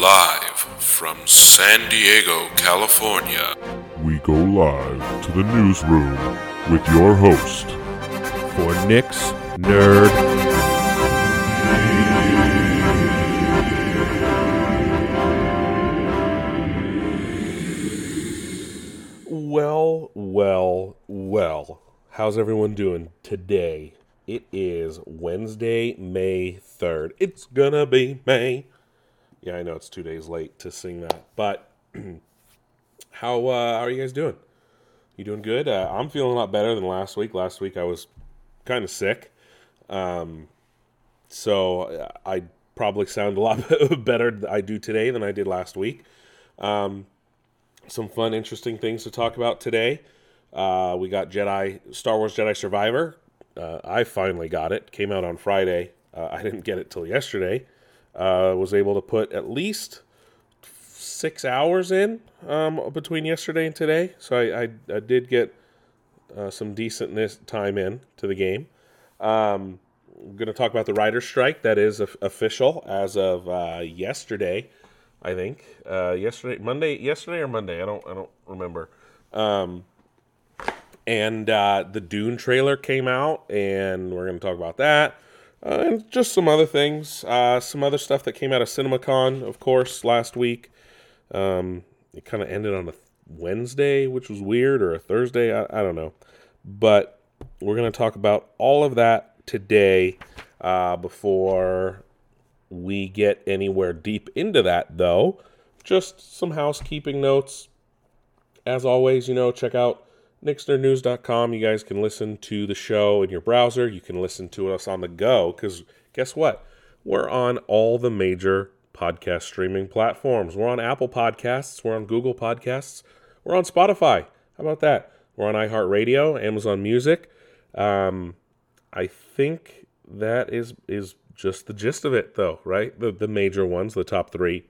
Live from San Diego, California. We go live to the newsroom with your host, for Nick's Nerd. Well, well, well. How's everyone doing today? It is Wednesday, May 3rd. It's gonna be May. Yeah, I know it's two days late to sing that, but how uh, how are you guys doing? You doing good? Uh, I'm feeling a lot better than last week. Last week I was kind of sick, um, so uh, I probably sound a lot better I do today than I did last week. Um, some fun, interesting things to talk about today. Uh, we got Jedi Star Wars Jedi Survivor. Uh, I finally got it. Came out on Friday. Uh, I didn't get it till yesterday uh, was able to put at least six hours in um, between yesterday and today. So I, I, I did get uh, some decentness time in to the game. Um, I'm going to talk about the writer's strike that is official as of uh, yesterday. I think uh, yesterday, Monday, yesterday or Monday. I don't, I don't remember. Um, and uh, the Dune trailer came out, and we're going to talk about that. Uh, and just some other things, uh, some other stuff that came out of CinemaCon, of course, last week. Um, it kind of ended on a Wednesday, which was weird, or a Thursday. I, I don't know. But we're going to talk about all of that today uh, before we get anywhere deep into that, though. Just some housekeeping notes. As always, you know, check out nicksnerdnews.com. You guys can listen to the show in your browser. You can listen to us on the go because guess what? We're on all the major podcast streaming platforms. We're on Apple Podcasts. We're on Google Podcasts. We're on Spotify. How about that? We're on iHeartRadio, Amazon Music. Um, I think that is is just the gist of it, though, right? The the major ones, the top three.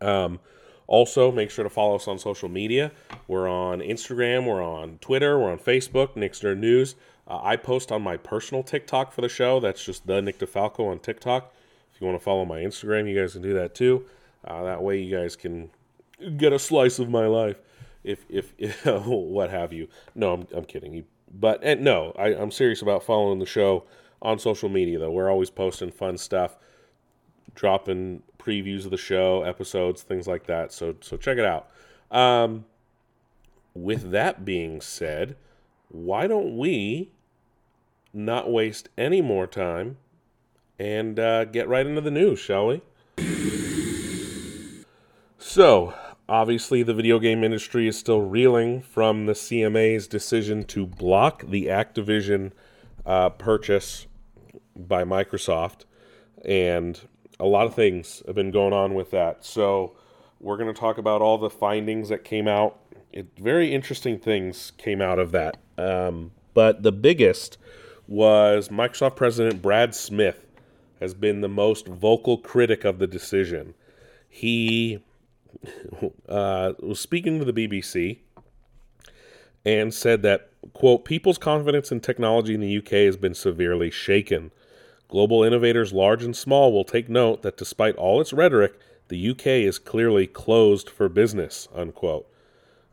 Um, also, make sure to follow us on social media. We're on Instagram, we're on Twitter, we're on Facebook, Nick's Nerd News. Uh, I post on my personal TikTok for the show. That's just the Nick DeFalco on TikTok. If you want to follow my Instagram, you guys can do that too. Uh, that way, you guys can get a slice of my life, if if, if what have you. No, I'm, I'm kidding. But and no, I, I'm serious about following the show on social media. Though we're always posting fun stuff, dropping previews of the show, episodes, things like that. So so check it out. Um, with that being said, why don't we not waste any more time and uh, get right into the news, shall we? So, obviously, the video game industry is still reeling from the CMA's decision to block the Activision uh, purchase by Microsoft. And a lot of things have been going on with that. So we're going to talk about all the findings that came out. It, very interesting things came out of that. Um, but the biggest was Microsoft President Brad Smith has been the most vocal critic of the decision. He uh, was speaking to the BBC and said that, quote, people's confidence in technology in the UK has been severely shaken. Global innovators, large and small, will take note that despite all its rhetoric, the UK is clearly closed for business. Unquote.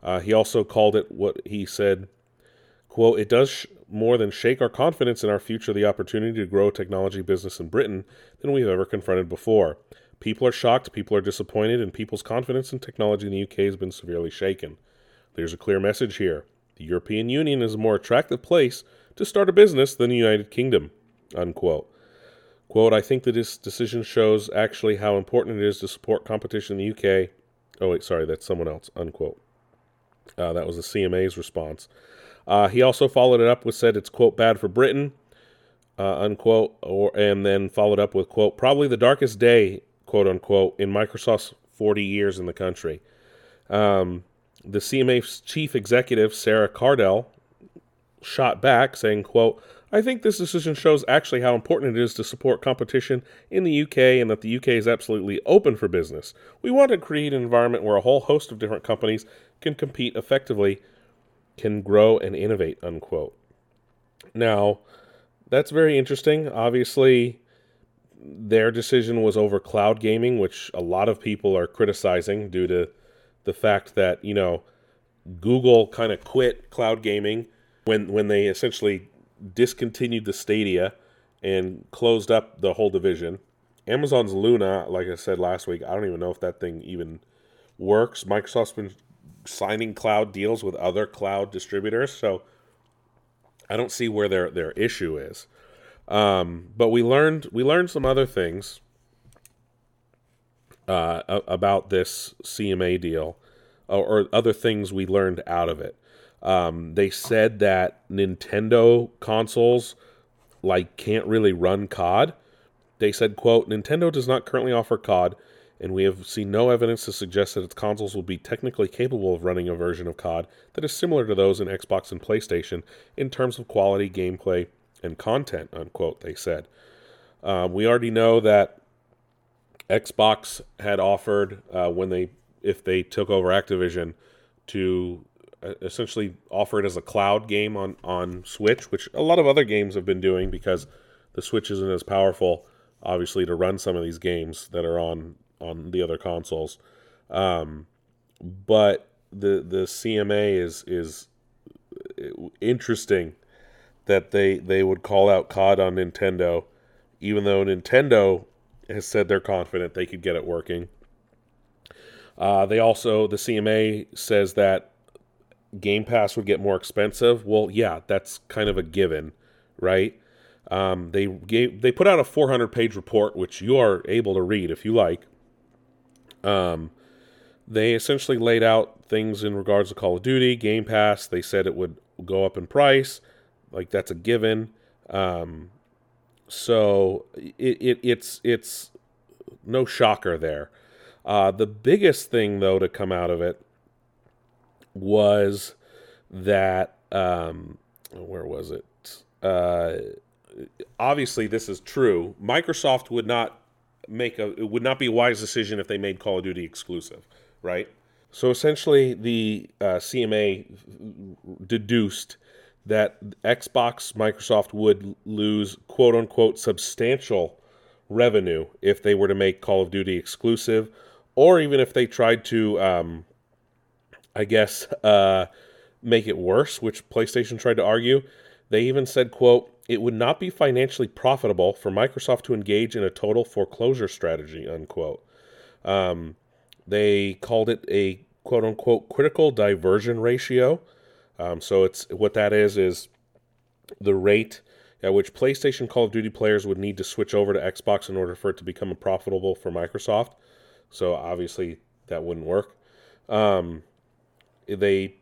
Uh, he also called it what he said, quote, it does sh- more than shake our confidence in our future the opportunity to grow technology business in Britain than we've ever confronted before. People are shocked, people are disappointed, and people's confidence in technology in the UK has been severely shaken. There's a clear message here. The European Union is a more attractive place to start a business than the United Kingdom. Unquote. Quote, I think that this decision shows actually how important it is to support competition in the UK. Oh, wait, sorry, that's someone else, unquote. Uh, that was the CMA's response. Uh, he also followed it up with said it's, quote, bad for Britain, uh, unquote, or, and then followed up with, quote, probably the darkest day, quote unquote, in Microsoft's 40 years in the country. Um, the CMA's chief executive, Sarah Cardell, shot back saying, quote, I think this decision shows actually how important it is to support competition in the UK and that the UK is absolutely open for business. We want to create an environment where a whole host of different companies can compete effectively, can grow and innovate, unquote. Now, that's very interesting. Obviously, their decision was over cloud gaming, which a lot of people are criticizing due to the fact that you know Google kind of quit cloud gaming when when they essentially discontinued the Stadia and closed up the whole division. Amazon's Luna, like I said last week, I don't even know if that thing even works. Microsoft's been signing cloud deals with other cloud distributors, so I don't see where their their issue is. Um, but we learned we learned some other things uh, about this CMA deal, or, or, other things we learned out of it. Um, they said that Nintendo consoles like can't really run COD. They said, "quote Nintendo does not currently offer COD." and we have seen no evidence to suggest that its consoles will be technically capable of running a version of COD that is similar to those in Xbox and PlayStation in terms of quality, gameplay, and content, unquote, they said. Um, we already know that Xbox had offered uh, when they, if they took over Activision, to uh, essentially offer it as a cloud game on, on Switch, which a lot of other games have been doing because the Switch isn't as powerful, obviously, to run some of these games that are on on the other consoles. Um, but the the CMA is is interesting that they they would call out COD on Nintendo, even though Nintendo has said they're confident they could get it working. Uh, they also the CMA says that Game Pass would get more expensive. Well, yeah, that's kind of a given, right? Um, they gave they put out a 400 page report, which you are able to read if you like. Um, they essentially laid out things in regards to Call of Duty, Game Pass. They said it would go up in price, like that's a given. Um, so it, it, it's it's no shocker there. Uh, the biggest thing though to come out of it was that um, where was it? Uh, obviously, this is true. Microsoft would not make a it would not be a wise decision if they made Call of Duty exclusive, right? So essentially, the uh, CMA deduced that Xbox Microsoft would lose quote unquote substantial revenue if they were to make Call of Duty exclusive, or even if they tried to, um, I guess, uh, make it worse, which PlayStation tried to argue. They even said, quote, it would not be financially profitable for Microsoft to engage in a total foreclosure strategy, unquote. Um, they called it a quote unquote critical diversion ratio. Um, so it's what that is is the rate at which PlayStation Call of Duty players would need to switch over to Xbox in order for it to become profitable for Microsoft. So obviously that wouldn't work. Um, they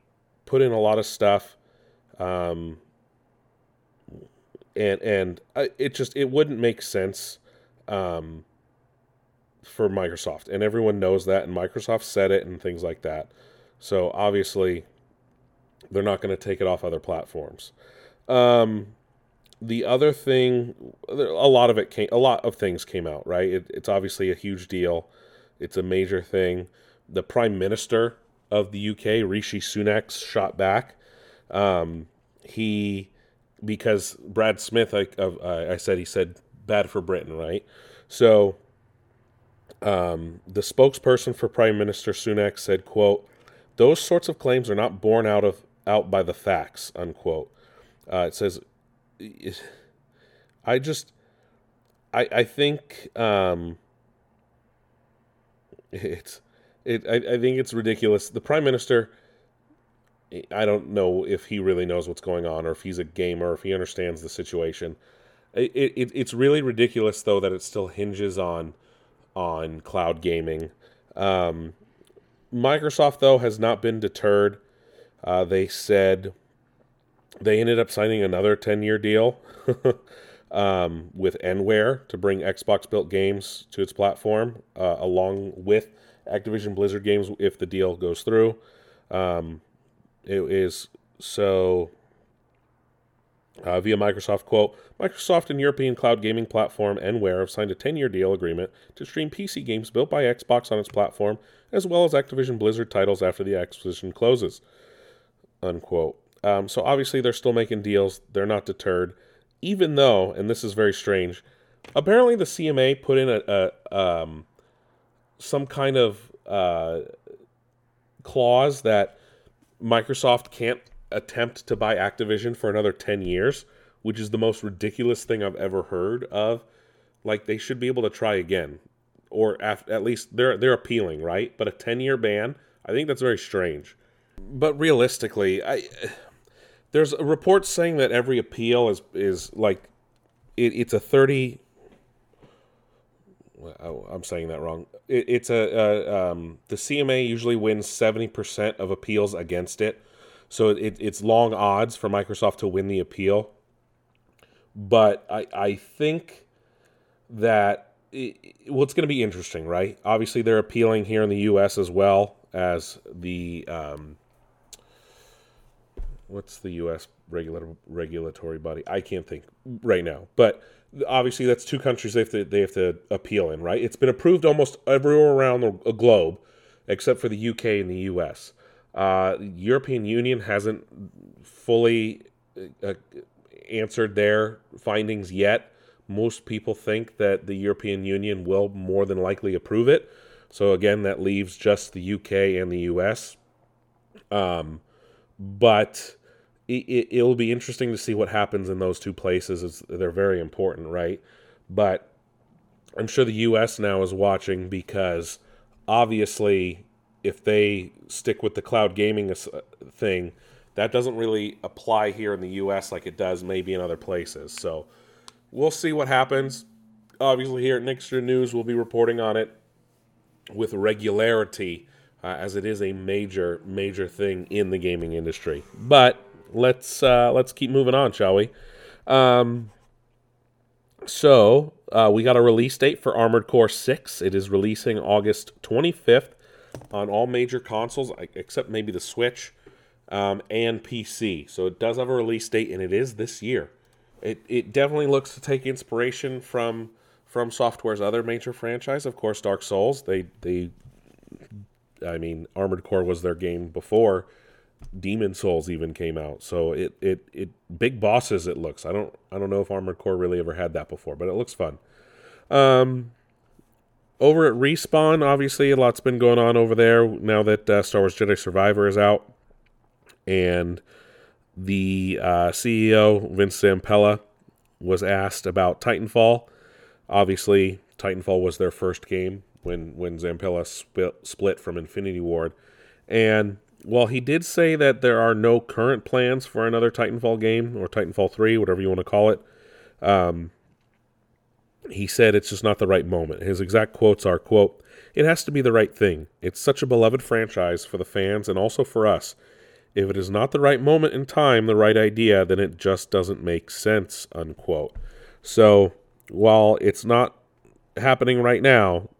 put in a lot of stuff. Um, and and it just it wouldn't make sense um, for Microsoft, and everyone knows that, and Microsoft said it and things like that. So obviously, they're not going to take it off other platforms. Um, the other thing, a lot of it came, a lot of things came out. Right, it, it's obviously a huge deal. It's a major thing. The Prime Minister of the UK, Rishi Sunak, shot back. Um, he because Brad Smith, I, uh, I said he said bad for Britain, right? So um, the spokesperson for Prime Minister Sunak said, "quote Those sorts of claims are not borne out of out by the facts." Unquote. Uh, it says, "I just, I I think um, it's it. I, I think it's ridiculous. The Prime Minister." I don't know if he really knows what's going on or if he's a gamer if he understands the situation. It, it, it's really ridiculous though that it still hinges on on cloud gaming. Um, Microsoft though has not been deterred. Uh, they said they ended up signing another 10 year deal um, with Nware to bring Xbox built games to its platform, uh, along with Activision Blizzard games if the deal goes through. Um, it is so uh, via Microsoft quote Microsoft and European cloud gaming platform Nware have signed a 10-year deal agreement to stream PC games built by Xbox on its platform, as well as Activision Blizzard titles after the acquisition closes. Unquote. Um, so obviously they're still making deals. They're not deterred, even though, and this is very strange, apparently the CMA put in a, a um, some kind of uh, clause that Microsoft can't attempt to buy Activision for another 10 years, which is the most ridiculous thing I've ever heard of. Like they should be able to try again or af- at least they're they're appealing, right? But a 10-year ban, I think that's very strange. But realistically, I there's a report saying that every appeal is is like it, it's a 30 I'm saying that wrong. It, it's a, a um, the CMA usually wins 70% of appeals against it. So it, it's long odds for Microsoft to win the appeal. But I, I think that it, well, it's going to be interesting, right? Obviously, they're appealing here in the U.S. as well as the um, what's the U.S. regular regulatory body? I can't think right now, but obviously that's two countries they have to they have to appeal in, right? It's been approved almost everywhere around the globe, except for the UK and the US. Uh, European Union hasn't fully uh, answered their findings yet. Most people think that the European Union will more than likely approve it. So again, that leaves just the UK and the US. Um, but it, will be interesting to see what happens in those two places. It's, they're very important, right? But I'm sure the U.S. now is watching because obviously, if they stick with the cloud gaming uh, thing, that doesn't really apply here in the U.S. like it does maybe in other places. So we'll see what happens. Obviously, here at Nick's Nerd News, we'll be reporting on it with regularity. Uh, as it is a major, major thing in the gaming industry. But let's uh, let's keep moving on, shall we? Um, so uh, we got a release date for Armored Core Six. It is releasing August 25th on all major consoles except maybe the Switch um, and PC. So it does have a release date, and it is this year. It it definitely looks to take inspiration from FromSoftware's other major franchise, of course, Dark Souls. They they, I mean, Armored Core was their game before Demon Souls even came out. So it it it big bosses it looks. I don't I don't know if Armored Core really ever had that before, but it looks fun. Um over at Respawn, obviously a lot's been going on over there now that uh, Star Wars Jedi Survivor is out. And the uh, CEO, Vince Zampella, was asked about Titanfall. Obviously, Titanfall was their first game when when Zampella split, split from Infinity Ward. And while he did say that there are no current plans for another Titanfall game or Titanfall 3, whatever you want to call it, um, he said it's just not the right moment. His exact quotes are, quote, it has to be the right thing. It's such a beloved franchise for the fans and also for us. If it is not the right moment in time, the right idea, then it just doesn't make sense, unquote. So while it's not happening right now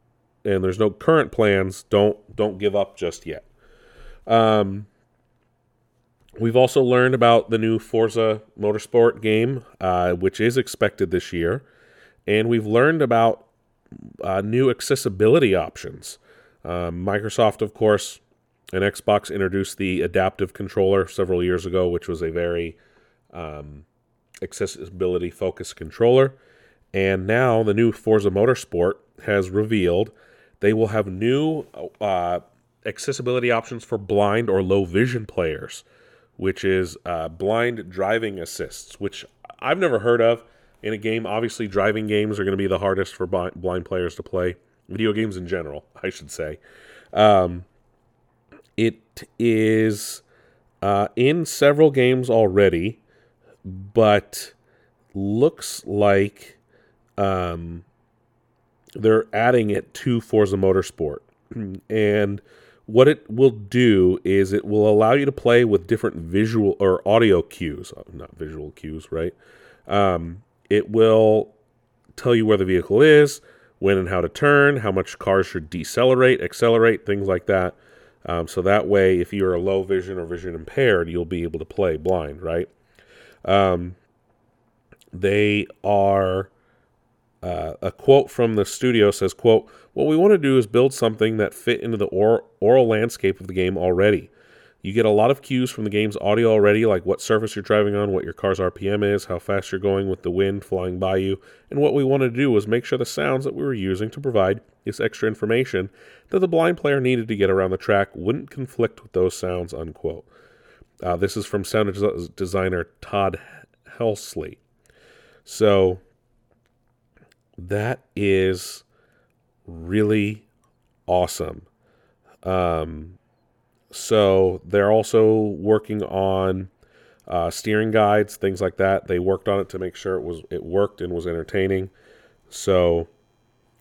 and there's no current plans, don't don't give up just yet. Um, we've also learned about the new Forza Motorsport game, uh, which is expected this year, and we've learned about uh, new accessibility options. Um, Microsoft, of course, and Xbox introduced the adaptive controller several years ago, which was a very um, accessibility focused controller. And now the new Forza Motorsport has revealed they will have new uh, accessibility options for blind or low vision players, which is uh, blind driving assists, which I've never heard of in a game. Obviously, driving games are going to be the hardest for blind players to play. Video games in general, I should say. Um, it is uh, in several games already, but looks like um, they're adding it to Forza Motorsport. And what it will do is it will allow you to play with different visual or audio cues, uh, not visual cues, right? Um, it will tell you where the vehicle is, when and how to turn, how much cars should decelerate, accelerate, things like that. Um, so that way, if you're a low vision or vision impaired, you'll be able to play blind, right? Um, they are uh, a quote from the studio says, quote, what we want to do is build something that fit into the or- oral landscape of the game already. You get a lot of cues from the game's audio already, like what surface you're driving on, what your car's RPM is, how fast you're going with the wind flying by you. And what we wanted to do was make sure the sounds that we were using to provide this extra information that the blind player needed to get around the track wouldn't conflict with those sounds, unquote. Uh, this is from sound des- designer Todd Helsley. So that is really awesome. Um, so they're also working on uh, steering guides, things like that. They worked on it to make sure it was it worked and was entertaining. So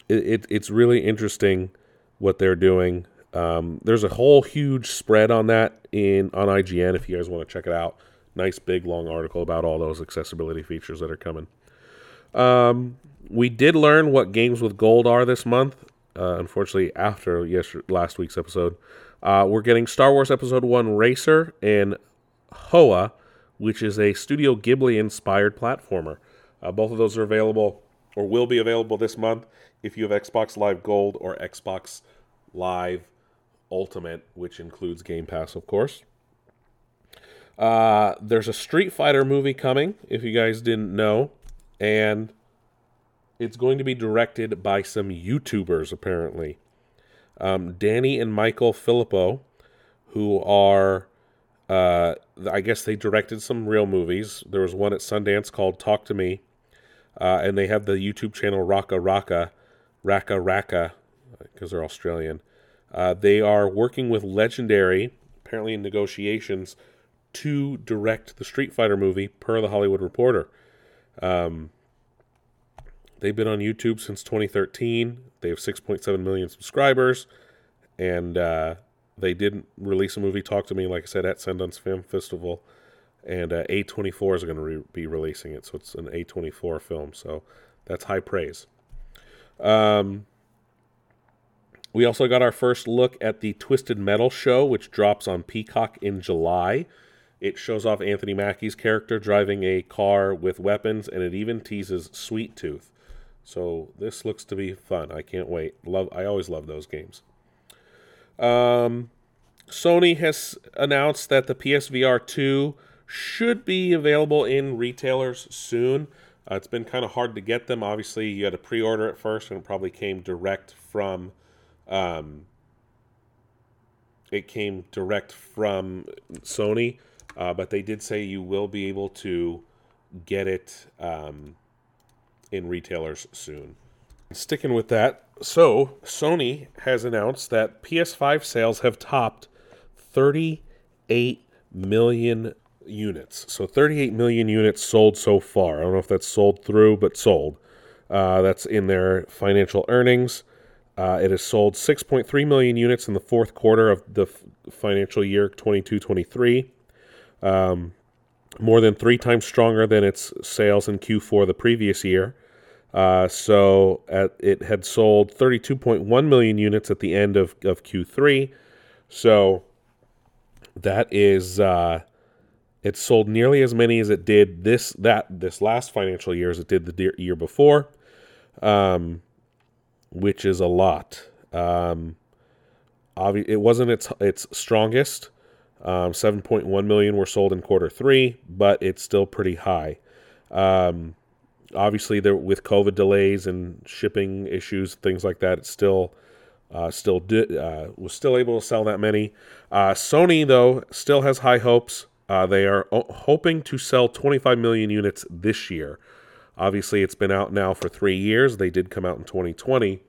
it, it it's really interesting what they're doing. Um, there's a whole huge spread on that in on IGN if you guys want to check it out. Nice big long article about all those accessibility features that are coming. Um, we did learn what games with gold are this month. Uh, unfortunately, after yesterday, last week's episode, uh, we're getting Star Wars Episode One Racer and Hoa, which is a Studio Ghibli inspired platformer. Uh, both of those are available or will be available this month if you have Xbox Live Gold or Xbox Live Ultimate, which includes Game Pass, of course. Uh, there's a Street Fighter movie coming, if you guys didn't know, and it's going to be directed by some YouTubers, apparently. Um, Danny and Michael Philippou, who are, uh, I guess they directed some real movies. There was one at Sundance called Talk to Me, uh, and they have the YouTube channel RackaRacka, Raka Raka, because they're Australian. Uh, they are working with Legendary, apparently in negotiations, to direct the Street Fighter movie, per the Hollywood Reporter. Um, they've been on YouTube since 2013. They have 6.7 million subscribers, and uh, they didn't release a movie. Talk to me, like I said, at Sundance Film Festival, and uh, A24 is going to re- be releasing it, so it's an A24 film. So that's high praise. Um, we also got our first look at the Twisted Metal show, which drops on Peacock in July. It shows off Anthony Mackie's character driving a car with weapons, and it even teases Sweet Tooth. So this looks to be fun. I can't wait. Love. I always love those games. Um, Sony has announced that the PSVR 2 should be available in retailers soon. Uh, it's been kind of hard to get them. Obviously, you had to pre-order it first, and it probably came direct from. Um, it came direct from Sony, uh, but they did say you will be able to get it um, in retailers soon. Sticking with that, so Sony has announced that PS5 sales have topped 38 million units. So 38 million units sold so far. I don't know if that's sold through, but sold. Uh, that's in their financial earnings. Uh, it has sold 6.3 million units in the fourth quarter of the f- financial year 22 23. Um, more than three times stronger than its sales in Q4 the previous year. Uh, so at, it had sold 32.1 million units at the end of, of Q3. So that is uh, it sold nearly as many as it did this that this last financial year as it did the year before, um, which is a lot. Um, obvi- it wasn't its its strongest. Um, 7.1 million were sold in quarter three, but it's still pretty high. Um, obviously, there with COVID delays and shipping issues, things like that, it's still uh, still did uh, was still able to sell that many. Uh, Sony though still has high hopes. Uh, they are o- hoping to sell 25 million units this year. Obviously, it's been out now for three years. They did come out in 2020,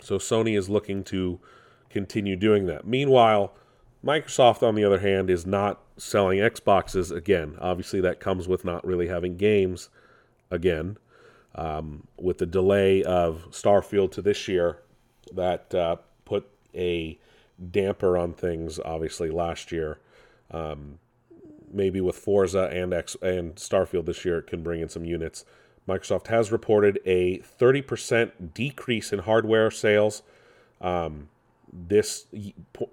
so Sony is looking to continue doing that. Meanwhile, Microsoft, on the other hand, is not selling Xboxes again. Obviously, that comes with not really having games again. Um, with the delay of Starfield to this year, that uh, put a damper on things. Obviously, last year, um, maybe with Forza and X and Starfield this year, it can bring in some units. Microsoft has reported a 30% decrease in hardware sales. Um, this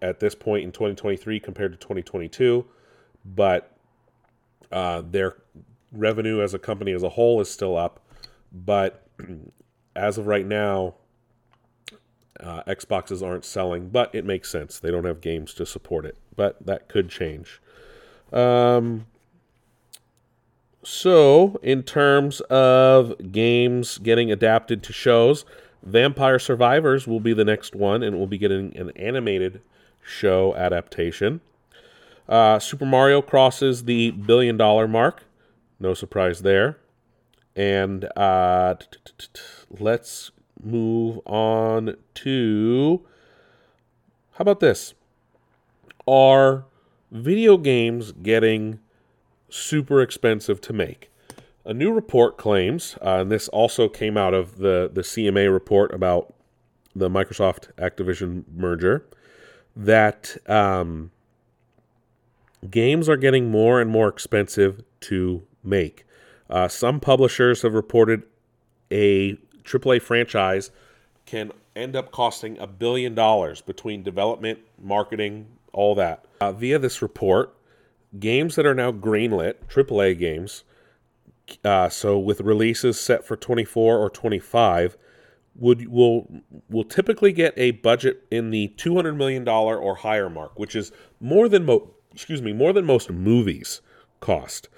at this point in 2023 compared to 2022, but uh, their revenue as a company as a whole is still up. But as of right now, Uh, Xboxes aren't selling, but it makes sense. They don't have games to support it, but that could change. Um, so, in terms of games getting adapted to shows, Vampire Survivors will be the next one, and we'll be getting an animated show adaptation. Uh, Super Mario crosses the billion dollar mark. No surprise there. And uh, let's move on to. How about this? Are video games getting super expensive to make? A new report claims, uh, and this also came out of the, the CMA report about the Microsoft Activision merger, that um, games are getting more and more expensive to make. Uh, some publishers have reported a AAA franchise can end up costing a billion dollars between development, marketing, all that. Uh, via this report, games that are now greenlit, AAA games, uh, so with releases set for 24 or 25, would will will typically get a budget in the 200 million dollar or higher mark, which is more than mo- excuse me, more than most movies cost.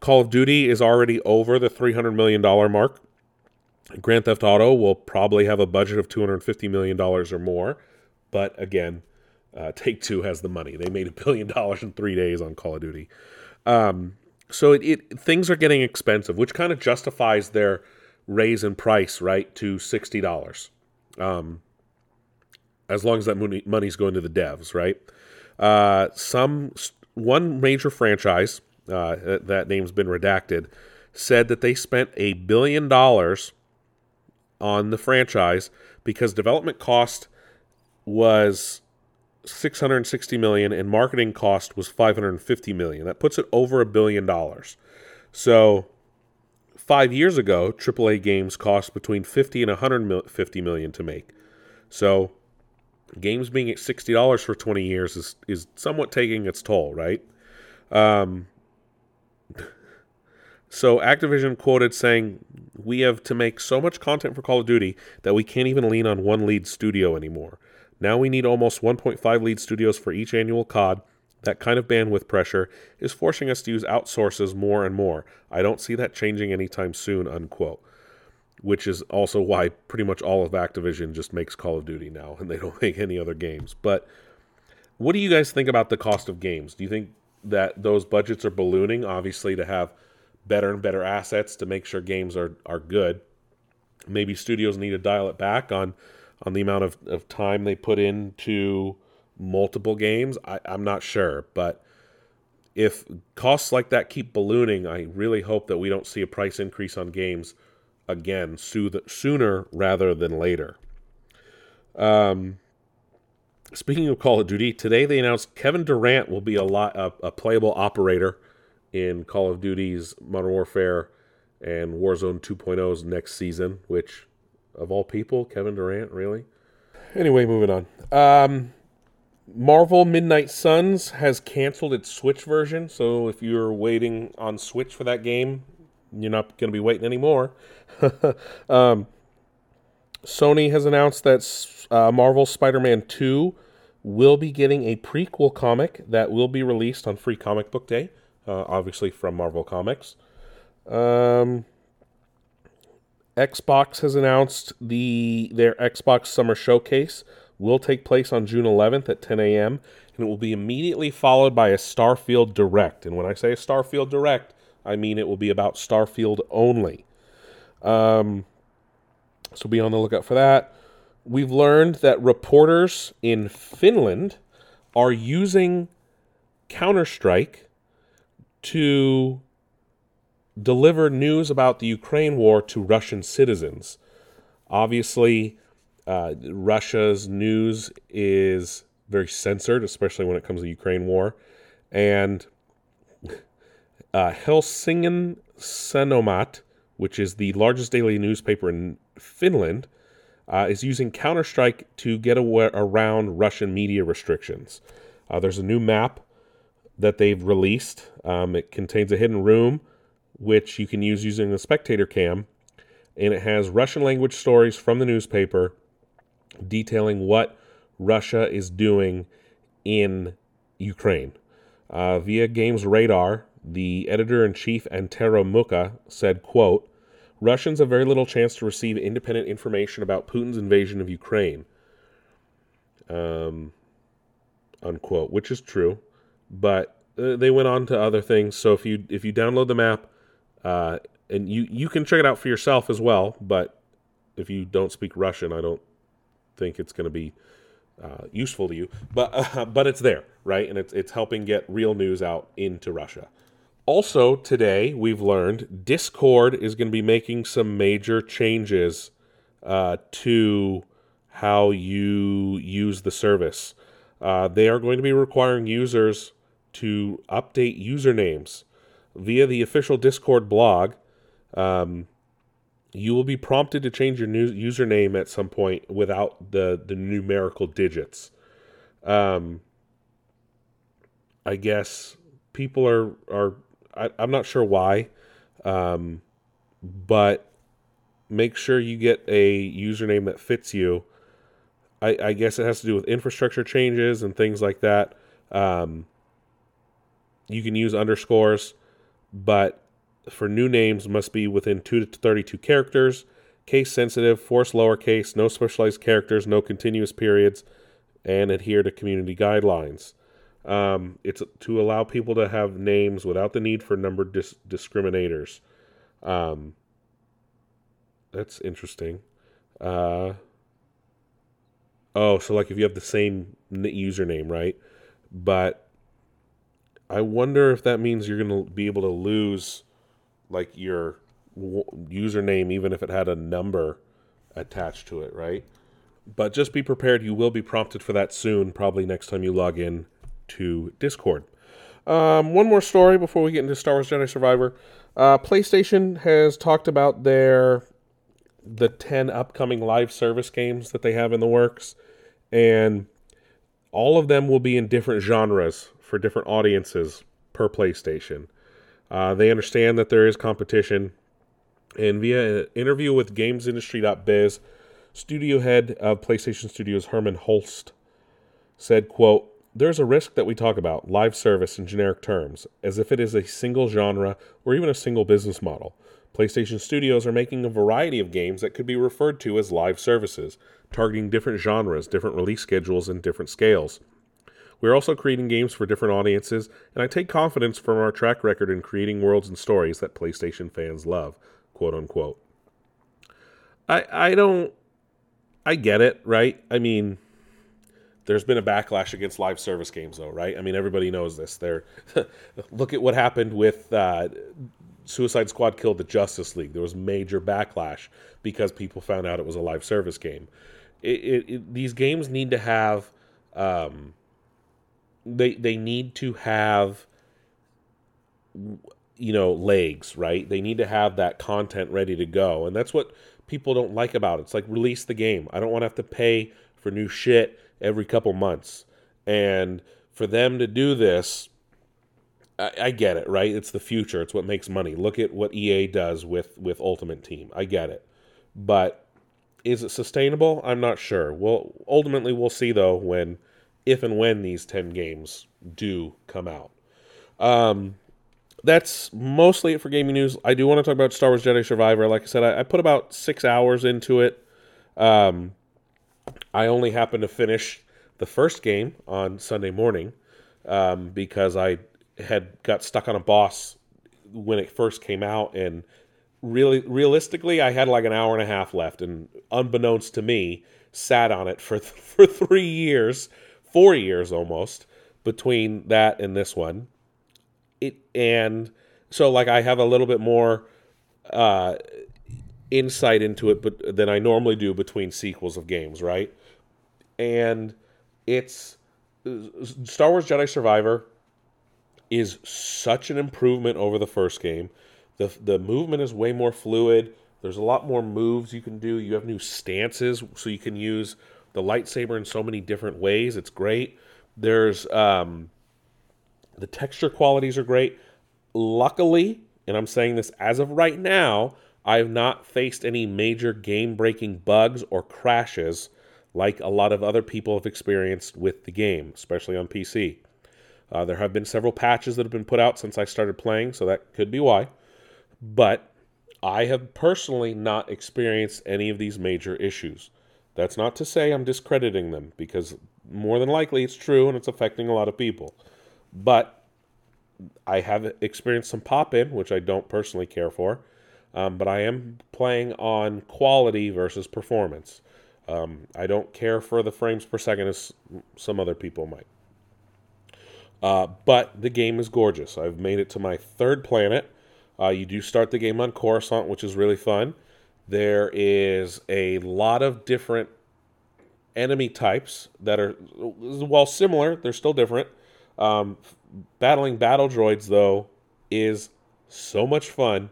Call of Duty is already over the 300 million dollar mark. Grand Theft Auto will probably have a budget of 250 million dollars or more, but again, uh, Take Two has the money. They made a billion dollars in three days on Call of Duty. Um, so it, it things are getting expensive, which kind of justifies their raise in price, right, to sixty dollars. Um, as long as that money, money's going to the devs, right? Uh, some one major franchise uh, that name's been redacted said that they spent a billion dollars on the franchise because development cost was 660 million and marketing cost was 550 million. That puts it over a billion dollars. So, 5 years ago, AAA games cost between 50 and 150 million to make. So, games being at $60 for 20 years is is somewhat taking its toll, right? Um so Activision quoted saying, "We have to make so much content for Call of Duty that we can't even lean on one lead studio anymore. Now we need almost 1.5 lead studios for each annual COD. That kind of bandwidth pressure is forcing us to use outsources more and more. I don't see that changing anytime soon, unquote. Which is also why pretty much all of Activision just makes Call of Duty now and they don't make any other games. But what do you guys think about the cost of games? Do you think that those budgets are ballooning, obviously, to have better and better assets to make sure games are, are good? Maybe studios need to dial it back on on the amount of, of time they put into multiple games, I, I'm not sure. But if costs like that keep ballooning, I really hope that we don't see a price increase on games again sooner rather than later. Um, speaking of Call of Duty, today they announced Kevin Durant will be a, lot, a, a playable operator in Call of Duty's Modern Warfare and Warzone 2.0's next season, which of all people, Kevin Durant, really. Anyway, moving on. Um, Marvel Midnight Suns has canceled its Switch version, so if you're waiting on Switch for that game, you're not going to be waiting anymore. um, Sony has announced that uh, Marvel Spider Man 2 will be getting a prequel comic that will be released on Free Comic Book Day, uh, obviously from Marvel Comics. Um, Xbox has announced the their Xbox Summer Showcase will take place on June 11th at 10 a.m. and it will be immediately followed by a Starfield Direct. And when I say a Starfield Direct, I mean it will be about Starfield only. Um, so be on the lookout for that. We've learned that reporters in Finland are using Counter Strike to deliver news about the Ukraine war to Russian citizens. Obviously, uh, Russia's news is very censored, especially when it comes to the Ukraine war. And uh, Helsingin Sanomat, which is the largest daily newspaper in Finland, uh, is using Counter Strike to get away, around Russian media restrictions. Uh, there's a new map that they've released. Um, it contains a hidden room which you can use using the spectator cam, and it has Russian language stories from the newspaper detailing what Russia is doing in Ukraine. Uh, via Games Radar, the editor-in-chief Antero Mukka said, quote, Russians have very little chance to receive independent information about Putin's invasion of Ukraine. Um, unquote, which is true, but uh, they went on to other things. So if you if you download the map, uh, and you you can check it out for yourself as well, but if you don't speak Russian, I don't think it's going to be uh, useful to you. But uh, but it's there, right? And it's it's helping get real news out into Russia. Also, today we've learned Discord is going to be making some major changes uh, to how you use the service. Uh, they are going to be requiring users to update usernames via the official Discord blog. Um, you will be prompted to change your new username at some point without the the numerical digits. Um, I guess people are are I, am not sure why, um, but make sure you get a username that fits you. I, I guess it has to do with infrastructure changes and things like that. Um, you can use underscores, but for new names must be within 2 to 32 characters, case sensitive, force lowercase, no specialized characters, no continuous periods, and adhere to community guidelines. Um, it's to allow people to have names without the need for number dis- discriminators. Um, that's interesting. Uh, oh, so like if you have the same username, right? But I wonder if that means you're going to be able to lose like your w- username even if it had a number attached to it, right? But just be prepared. You will be prompted for that soon, probably next time you log in to Discord. Um, one more story before we get into Star Wars Jedi Survivor. Uh, PlayStation has talked about their the 10 upcoming live service games that they have in the works and all of them will be in different genres for different audiences per PlayStation. Uh, they understand that there is competition, and via an interview with GamesIndustry.biz, studio head of PlayStation Studios Hermen Hulst said, "quote There's a risk that we talk about live service in generic terms, as if it is a single genre or even a single business model. PlayStation Studios are making a variety of games that could be referred to as live services, targeting different genres, different release schedules, and different scales." We are also creating games for different audiences, and I take confidence from our track record in creating worlds and stories that PlayStation fans love, quote unquote. I I don't I get it, right? I mean, there's been a backlash against live service games though, right? I mean, everybody knows this. There look at what happened with uh, Suicide Squad killed the Justice League. There was major backlash because people found out it was a live service game. It, it, it, these games need to have um, they they need to have you know legs right? They need to have that content ready to go. And that's what people don't like about it. It's like release the game. I don't want to have to pay for new shit every couple months. And for them to do this I, I get it right? It's the future. It's what makes money. Look at what EA does with with ultimate team. I get it. But is it sustainable? I'm not sure. Well ultimately we'll see though when if and when these 10 games do come out. Um, that's mostly it for gaming news. I do want to talk about Star Wars Jedi Survivor. Like I said, I, I put about six hours into it. Um, I only happened to finish the first game on Sunday morning um, because I had got stuck on a boss when it first came out, and really, realistically, I had like an hour and a half left, and unbeknownst to me, sat on it for for three years four years almost between that and this one. It and so like I have a little bit more uh, insight into it, but than I normally do between sequels of games, right? And it's Star Wars Jedi Survivor is such an improvement over the first game. The the movement is way more fluid. There's a lot more moves you can do. You have new stances, so you can use the lightsaber in so many different ways. It's great. There's um, the texture qualities are great. Luckily, and I'm saying this as of right now, I have not faced any major game breaking bugs or crashes like a lot of other people have experienced with the game, especially on PC. Uh, there have been several patches that have been put out since I started playing, so that could be why. But I have personally not experienced any of these major issues. That's not to say I'm discrediting them, because more than likely it's true and it's affecting a lot of people. But I have experienced some pop in, which I don't personally care for. Um, but I am playing on quality versus performance. Um, I don't care for the frames per second as some other people might. Uh, but the game is gorgeous. I've made it to my third planet. Uh, you do start the game on Coruscant, which is really fun. There is a lot of different enemy types that are, while similar, they're still different. Um, battling battle droids, though, is so much fun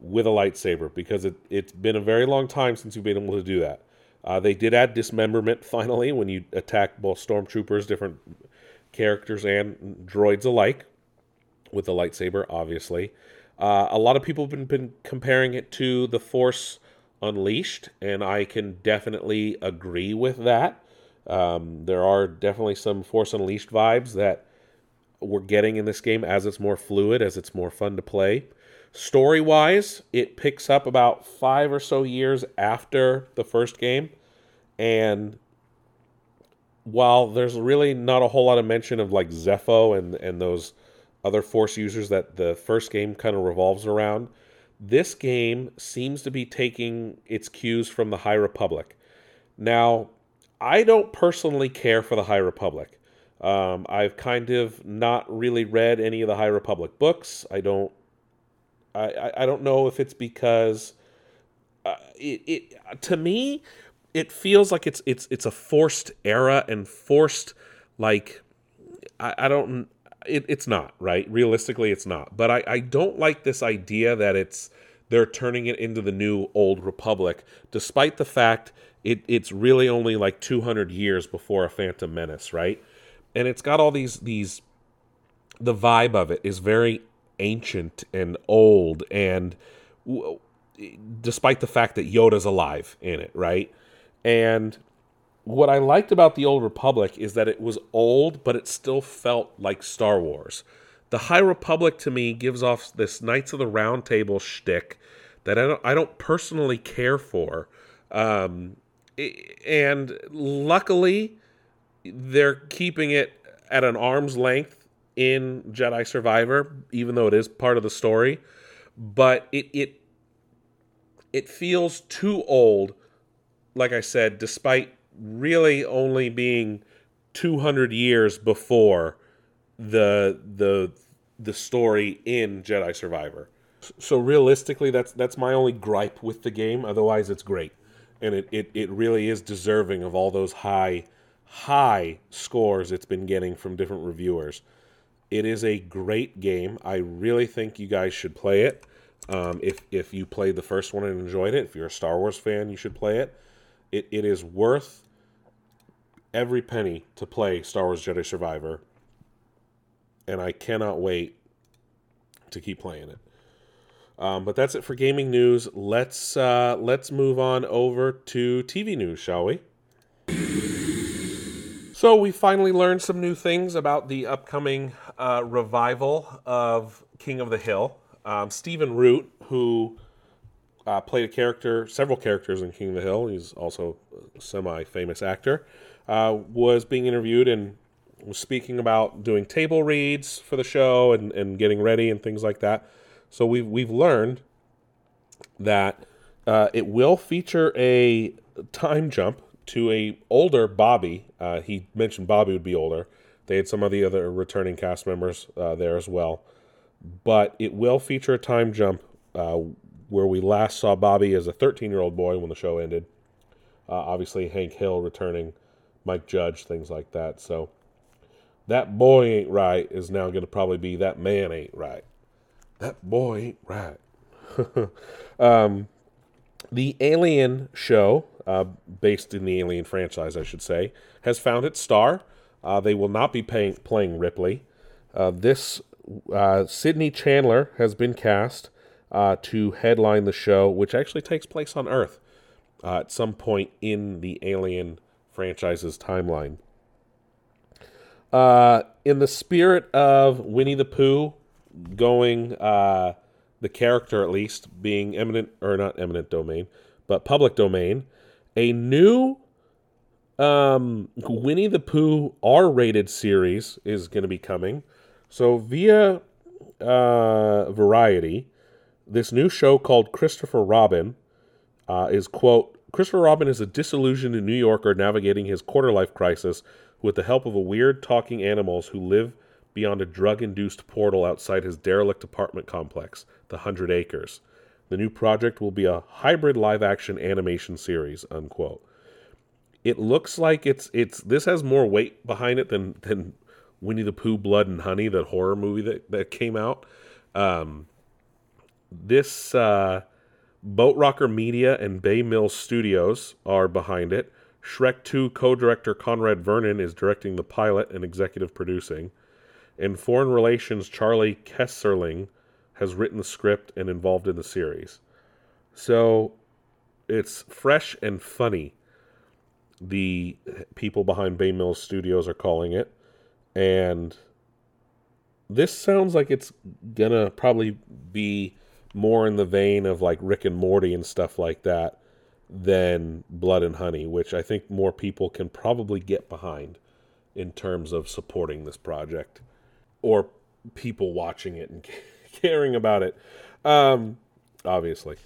with a lightsaber because it, it's been a very long time since you've been able to do that. Uh, they did add dismemberment finally when you attack both stormtroopers, different characters, and droids alike with the lightsaber, obviously. Uh, a lot of people have been, been comparing it to The Force Unleashed, and I can definitely agree with that. Um, there are definitely some Force Unleashed vibes that we're getting in this game as it's more fluid, as it's more fun to play. Story wise, it picks up about five or so years after the first game. And while there's really not a whole lot of mention of like Zeffo and, and those other Force users that the first game kind of revolves around, this game seems to be taking its cues from the High Republic. Now, I don't personally care for the High Republic. Um, I've kind of not really read any of the High Republic books. I don't I, I don't know if it's because uh, it, it to me it feels like it's it's it's a forced era and forced like I, I don't it, it's not right? Realistically it's not. But I, I don't like this idea that it's they're turning it into the new old republic despite the fact it, it's really only like 200 years before a phantom menace right? And it's got all these these the vibe of it is very ancient and old and w- despite the fact that Yoda's alive in it, right? And what I liked about the Old Republic is that it was old, but it still felt like Star Wars. The High Republic to me gives off this Knights of the Round Table shtick that I don't, I don't personally care for. Um, and luckily, they're keeping it at an arm's length in Jedi Survivor, even though it is part of the story. But it it it feels too old, like I said, despite really only being 200 years before the the the story in Jedi Survivor. So realistically, that's that's my only gripe with the game. Otherwise, it's great, and it, it, it really is deserving of all those high high scores it's been getting from different reviewers. It is a great game. I really think you guys should play it. Um, if if you played the first one and enjoyed it, if you're a Star Wars fan, you should play it. It it is worth every penny to play Star Wars Jedi Survivor, and I cannot wait to keep playing it. Um, but that's it for gaming news. Let's uh, let's move on over to TV news, shall we? So we finally learned some new things about the upcoming uh, revival of King of the Hill. Um, Stephen Root, who uh, played a character, several characters in King of the Hill, he's also a semi-famous actor, uh, was being interviewed and was speaking about doing table reads for the show and, and getting ready and things like that. So we've we've learned that uh, it will feature a time jump to a older Bobby. Uh, he mentioned Bobby would be older. They had some of the other returning cast members uh, there as well, but it will feature a time jump uh, where we last saw Bobby as a 13 year old boy when the show ended. Uh, obviously, Hank Hill returning, Mike Judge, things like that. So that boy ain't right is now going to probably be that man ain't right. That boy ain't right. um, the Alien show uh, based in the Alien franchise, I should say, has found its star. Uh, they will not be playing Ripley. Uh, this uh, Sydney Chandler has been cast uh, to headline the show, which actually takes place on Earth. uh, at some point in the Alien franchise's timeline. Uh, in the spirit of Winnie the Pooh going, uh, the character at least, being eminent, or not eminent domain, but public domain, a new um, Winnie the Pooh R rated series is going to be coming. So, via uh, Variety, this new show called Christopher Robin uh, is, quote, Christopher Robin is a disillusioned New Yorker navigating his quarter life crisis with the help of a weird talking animals who live beyond a drug induced portal outside his derelict apartment complex, the Hundred Acres. The new project will be a hybrid live action animation series, unquote. It looks like it's it's this has more weight behind it than than Winnie the Pooh Blood and Honey, that horror movie that, that came out. Um, this uh, Boat Rocker Media and Bay Mills Studios are behind it. Shrek 2 co director Conrad Vernon is directing the pilot and executive producing. And Foreign Relations Charlie Kesserling has written the script and involved in the series. So it's fresh and funny, the people behind Bay Mills Studios are calling it. And this sounds like it's gonna probably be more in the vein of like Rick and Morty and stuff like that than Blood and Honey, which I think more people can probably get behind in terms of supporting this project or people watching it and caring about it. Um, obviously.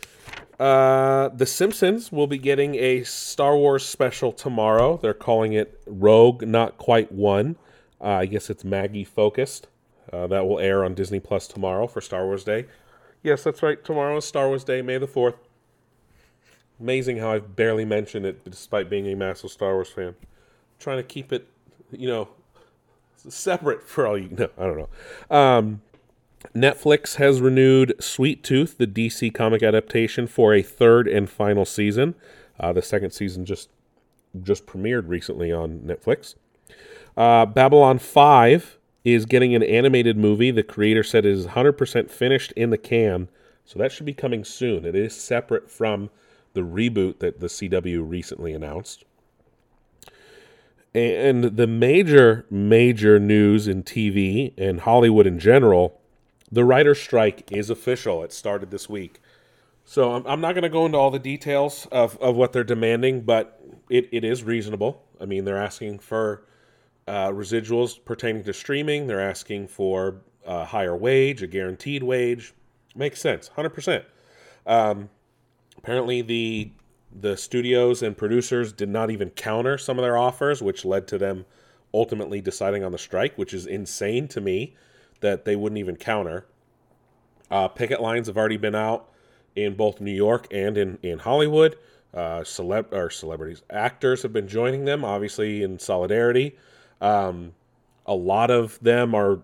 Uh, the Simpsons will be getting a Star Wars special tomorrow. They're calling it Rogue Not Quite One. Uh, I guess it's Maggie focused. Uh, that will air on Disney Plus tomorrow for Star Wars Day. Yes, that's right. Tomorrow is Star Wars Day, May the 4th. Amazing how I've barely mentioned it despite being a massive Star Wars fan. I'm trying to keep it, you know, separate for all you know. I don't know. Um, Netflix has renewed Sweet Tooth, the DC comic adaptation, for a third and final season. Uh, the second season just just premiered recently on Netflix. Uh, Babylon 5 is getting an animated movie. The creator said it is 100% finished in the can, so that should be coming soon. It is separate from the reboot that the CW recently announced. And the major, major news in TV and Hollywood in general the writer's strike is official. It started this week. So I'm, I'm not going to go into all the details of, of what they're demanding, but it, it is reasonable. I mean, they're asking for uh, residuals pertaining to streaming, they're asking for a higher wage, a guaranteed wage. Makes sense, 100%. Um, apparently, the the studios and producers did not even counter some of their offers, which led to them ultimately deciding on the strike, which is insane to me that they wouldn't even counter. Uh, picket lines have already been out in both New York and in, in Hollywood. Uh, celeb or celebrities, actors have been joining them, obviously in solidarity. Um, a lot of them are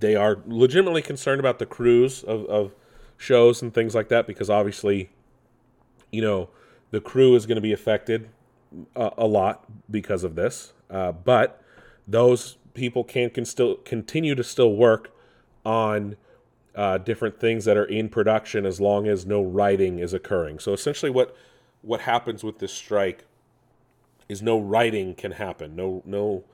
they are legitimately concerned about the crews of, of shows and things like that because obviously, you know, the crew is going to be affected a, a, lot because of this. Uh, but those people can can still continue to still work on uh, different things that are in production as long as no writing is occurring. So essentially, what what happens with this strike is no writing can happen. No no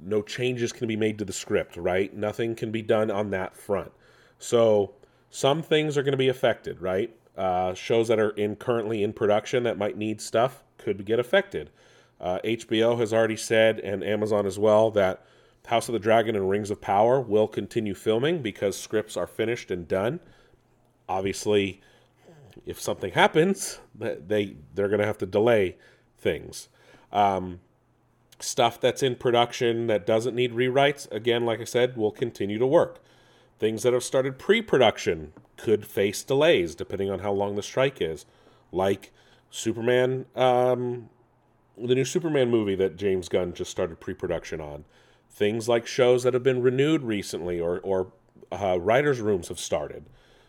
no changes can be made to the script. Right? Nothing can be done on that front. So some things are going to be affected. Right? Uh, shows that are in currently in production that might need stuff could get affected. Uh, HBO has already said, and Amazon as well, that House of the Dragon and Rings of Power will continue filming because scripts are finished and done. Obviously, if something happens, they they're going to have to delay things. Um, stuff that's in production that doesn't need rewrites, again, like I said, will continue to work. Things that have started pre-production could face delays depending on how long the strike is, like Superman, um, the new Superman movie that James Gunn just started pre-production on things like shows that have been renewed recently or, or uh, writers' rooms have started.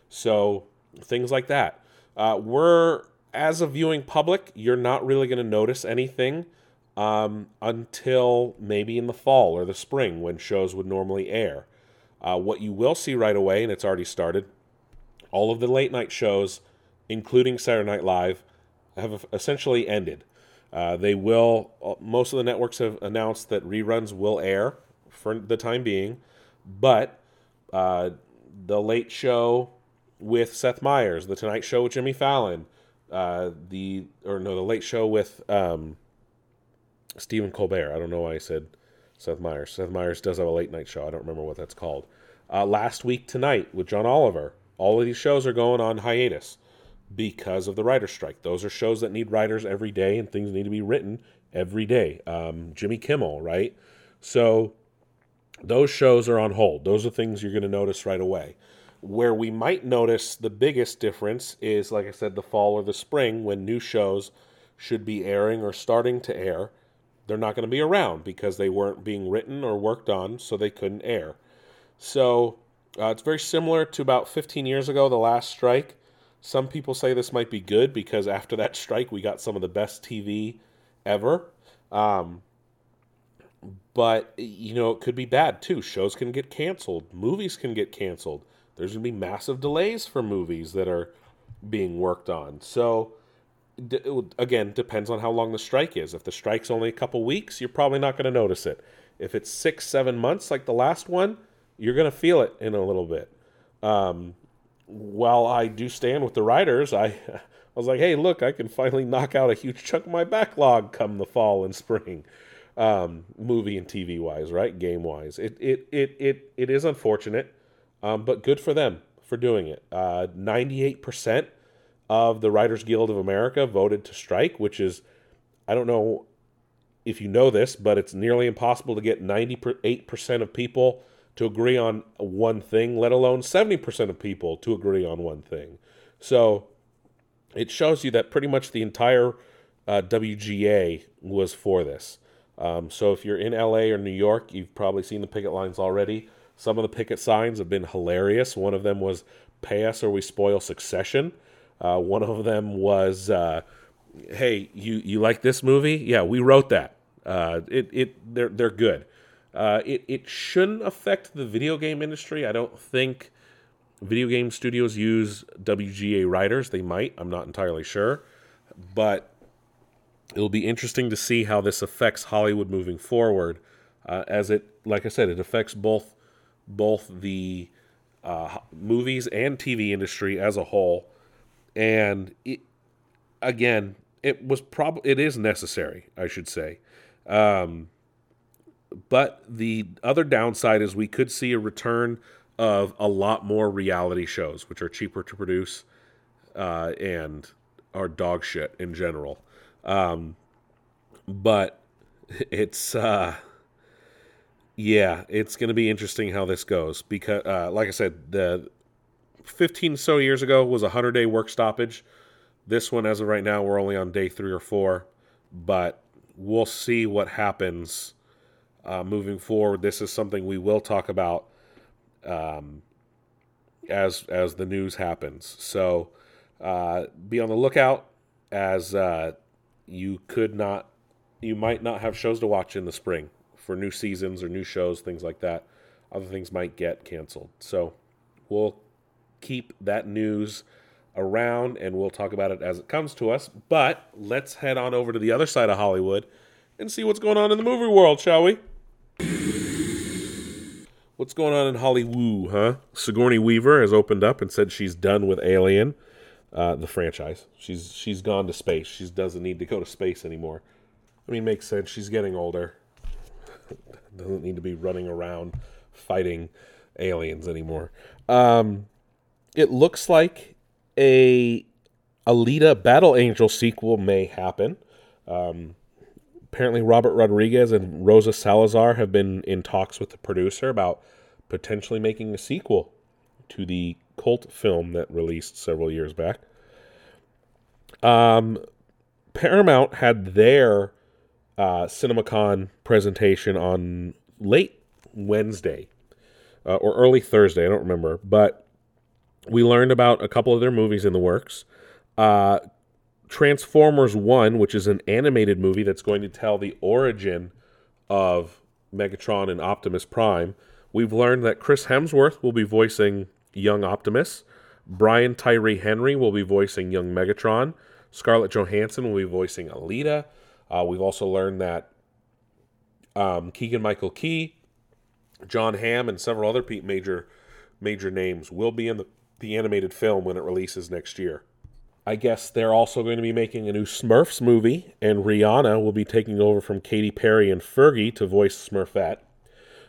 So things like that. Uh, we're, as a viewing public, you're not really going to notice anything um, until maybe in the fall or the spring when shows would normally air. Uh, what you will see right away, and it's already started, all of the late night shows, including Saturday Night Live, have essentially ended. Uh, they will. uh, Most of the networks have announced that reruns will air for the time being, but uh, the Late Show with Seth Meyers, the Tonight Show with Jimmy Fallon, uh, the or no, the Late Show with um, Stephen Colbert. I don't know why I said Seth Meyers. Seth Meyers does have a late night show. I don't remember what that's called. Uh, last week tonight with John Oliver. All of these shows are going on hiatus because of the writer's strike. Those are shows that need writers every day and things need to be written every day. Um, Jimmy Kimmel, right? So those shows are on hold. Those are things you're going to notice right away. Where we might notice the biggest difference is, like I said, the fall or the spring when new shows should be airing or starting to air. They're not going to be around because they weren't being written or worked on, so they couldn't air. So uh, it's very similar to about 15 years ago, the last strike. Some people say this might be good because after that strike, we got some of the best TV ever. Um, but, you know, it could be bad too. Shows can get canceled, movies can get canceled. There's going to be massive delays for movies that are being worked on. So, d- again, depends on how long the strike is. If the strike's only a couple weeks, you're probably not going to notice it. If it's six, seven months like the last one, you're going to feel it in a little bit. Um, while I do stand with the writers, I, I was like, hey, look, I can finally knock out a huge chunk of my backlog come the fall and spring, um, movie and TV wise, right? Game wise. It, it, it, it, it is unfortunate, um, but good for them for doing it. Uh, 98% of the Writers Guild of America voted to strike, which is, I don't know if you know this, but it's nearly impossible to get 98% of people to agree on one thing, let alone 70% of people to agree on one thing. So it shows you that pretty much the entire uh, WGA was for this. Um, so if you're in LA or New York, you've probably seen the picket lines already. Some of the picket signs have been hilarious. One of them was "Pay us or we spoil Succession." Uh, one of them was, uh, "Hey, you you like this movie? Yeah, we wrote that. Uh, it it they're they're good. Uh, it it shouldn't affect the video game industry. I don't think video game studios use WGA writers. They might. I'm not entirely sure, but it'll be interesting to see how this affects Hollywood moving forward. Uh, as it, like I said, it affects both both the uh, movies and TV industry as a whole. And it, again, it was probably it is necessary, I should say. Um, but the other downside is we could see a return of a lot more reality shows, which are cheaper to produce uh, and are dog shit in general. Um, but it's uh, yeah, it's going to be interesting how this goes because, uh, like I said, the 15 so years ago was a 100 day work stoppage. This one, as of right now, we're only on day three or four, but we'll see what happens uh, moving forward. This is something we will talk about um, as as the news happens. So uh, be on the lookout as uh, you could not, you might not have shows to watch in the spring for new seasons or new shows, things like that. Other things might get canceled. So we'll keep that news around and we'll talk about it as it comes to us. But let's head on over to the other side of Hollywood and see what's going on in the movie world, shall we? What's going on in Hollywood, huh? Sigourney Weaver has opened up and said she's done with Alien, uh, the franchise. She's she's gone to space. She doesn't need to go to space anymore. I mean, makes sense. She's getting older. doesn't need to be running around fighting aliens anymore. Um, it looks like a Alita Battle Angel sequel may happen. Um, apparently, Robert Rodriguez and Rosa Salazar have been in talks with the producer about potentially making a sequel to the cult film that released several years back. Um, Paramount had their uh, CinemaCon presentation on late Wednesday uh, or early Thursday. I don't remember, but we learned about a couple of their movies in the works. Uh, Transformers 1, which is an animated movie that's going to tell the origin of Megatron and Optimus Prime. We've learned that Chris Hemsworth will be voicing young Optimus. Brian Tyree Henry will be voicing young Megatron. Scarlett Johansson will be voicing Alita. Uh, we've also learned that um, Keegan Michael Key, John Hamm, and several other major major names will be in the, the animated film when it releases next year. I guess they're also going to be making a new Smurfs movie, and Rihanna will be taking over from Katy Perry and Fergie to voice Smurfette.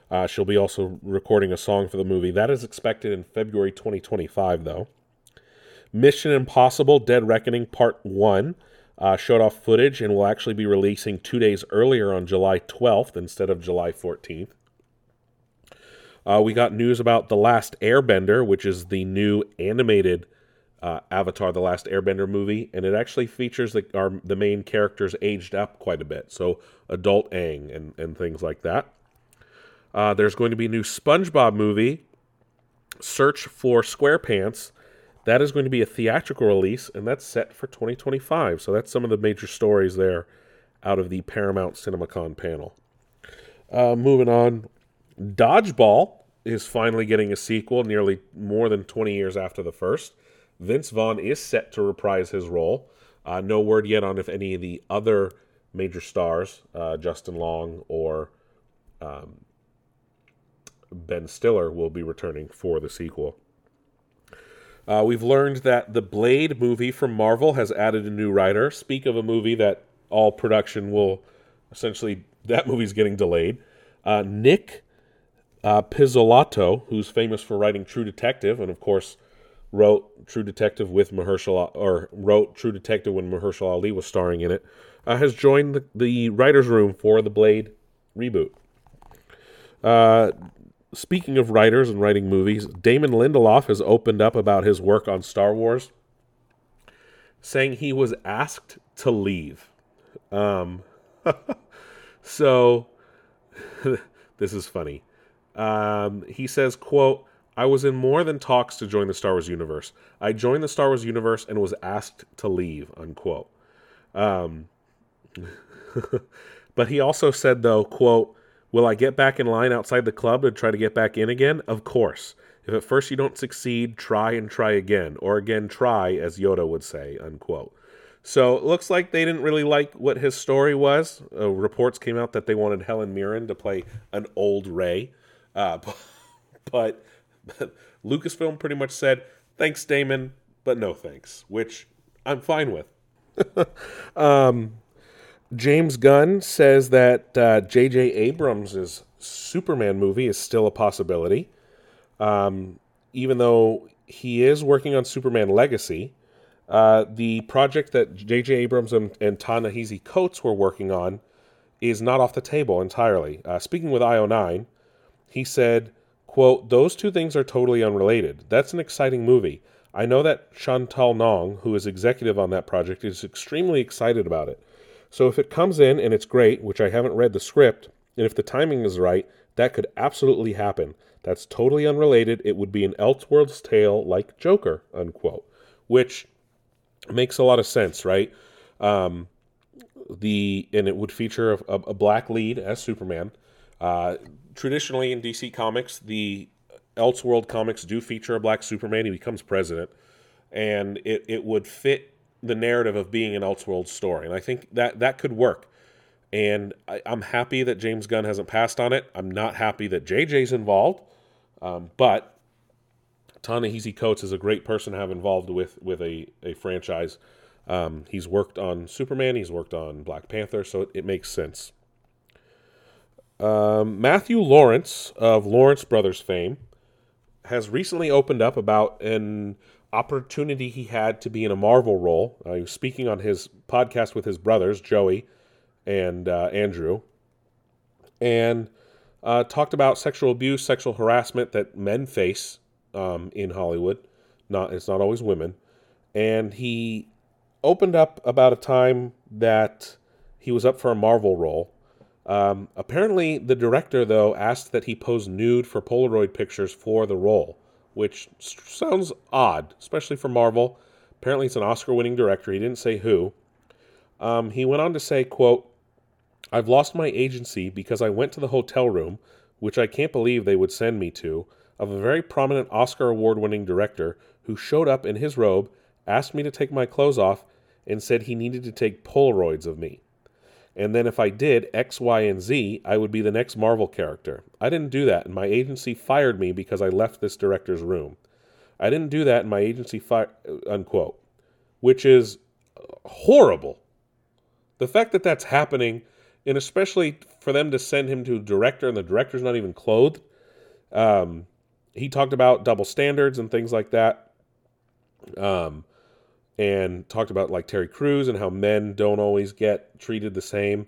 Uh, she'll be also recording a song for the movie. That is expected in February 2025, though. Mission Impossible Dead Reckoning Part 1 uh, showed off footage and will actually be releasing two days earlier on July 12th instead of July 14th. Uh, we got news about The Last Airbender, which is the new animated uh, Avatar: The Last Airbender movie, and it actually features the, our, the main characters aged up quite a bit, so adult Aang and, and things like that. Uh, there's going to be a new SpongeBob movie, Search for SquarePants. That is going to be a theatrical release, and that's set for 2025. So that's some of the major stories there out of the Paramount CinemaCon panel. Uh, moving on, Dodgeball is finally getting a sequel nearly more than 20 years after the first. Vince Vaughn is set to reprise his role. Uh, no word yet on if any of the other major stars, uh, Justin Long or um, Ben Stiller, will be returning for the sequel. Uh, we've learned that the Blade movie from Marvel has added a new writer. Speak of a movie that all production will essentially, that movie's getting delayed. Uh, Nic uh, Pizzolatto, who's famous for writing True Detective, and of course wrote True Detective with Mahershala, or wrote True Detective when Mahershala Ali was starring in it, uh, has joined the, the writers' room for the Blade reboot. Uh, speaking of writers and writing movies, Damon Lindelof has opened up about his work on Star Wars, saying he was asked to leave. Um, so this is funny. Um, he says, "quote I was in more than talks to join the Star Wars universe. I joined the Star Wars universe and was asked to leave." Unquote. Um, but he also said, though, "quote Will I get back in line outside the club to try to get back in again? Of course. If at first you don't succeed, try and try again, or again try, as Yoda would say." Unquote. So it looks like they didn't really like what his story was. Uh, reports came out that they wanted Helen Mirren to play an old Rey. Uh, but, but Lucasfilm pretty much said, thanks, Damon, but no thanks, which I'm fine with. um, James Gunn says that J.J. Uh, Abrams' Superman movie is still a possibility. Um, even though he is working on Superman Legacy, uh, the project that J.J. Abrams and, and Ta-Nehisi Coates were working on is not off the table entirely. Uh, speaking with IO9, he said, quote, Those two things are totally unrelated. That's an exciting movie. I know that Chantal Nong, who is executive on that project, is extremely excited about it. So if it comes in and it's great, which I haven't read the script, and if the timing is right, that could absolutely happen. That's totally unrelated. It would be an Elseworlds tale like Joker, unquote. Which makes a lot of sense, right? Um, the and it would feature a, a black lead as Superman. Uh, traditionally in DC Comics, the Elseworld comics do feature a black Superman. He becomes president, and it, it would fit the narrative of being an Elseworld story. And I think that that could work. And I, am happy that James Gunn hasn't passed on it. I'm not happy that JJ's involved, um, but Ta-Nehisi Coates is a great person to have involved with with a, a franchise. Um, he's worked on Superman, he's worked on Black Panther, so it, it makes sense. Um, Matthew Lawrence of Lawrence Brothers fame has recently opened up about an opportunity he had to be in a Marvel role. Uh, he was speaking on his podcast with his brothers, Joey and uh, Andrew, and uh, talked about sexual abuse, sexual harassment that men face um, in Hollywood. Not it's not always women, and he opened up about a time that he was up for a Marvel role. Um, apparently, the director though asked that he pose nude for Polaroid pictures for the role, which sounds odd, especially for Marvel. Apparently, it's an Oscar-winning director. He didn't say who. Um, he went on to say, "quote I've lost my agency because I went to the hotel room, which I can't believe they would send me to, of a very prominent Oscar award winning director who showed up in his robe, asked me to take my clothes off, and said he needed to take Polaroids of me. And then if I did X, Y, and Z, I would be the next Marvel character. I didn't do that, and my agency fired me because I left this director's room. I didn't do that, and my agency fired, unquote, which is horrible. The fact that that's happening, and especially for them to send him to director, and the director's not even clothed. Um, he talked about double standards and things like that. Um, and talked about like Terry Crews and how men don't always get treated the same.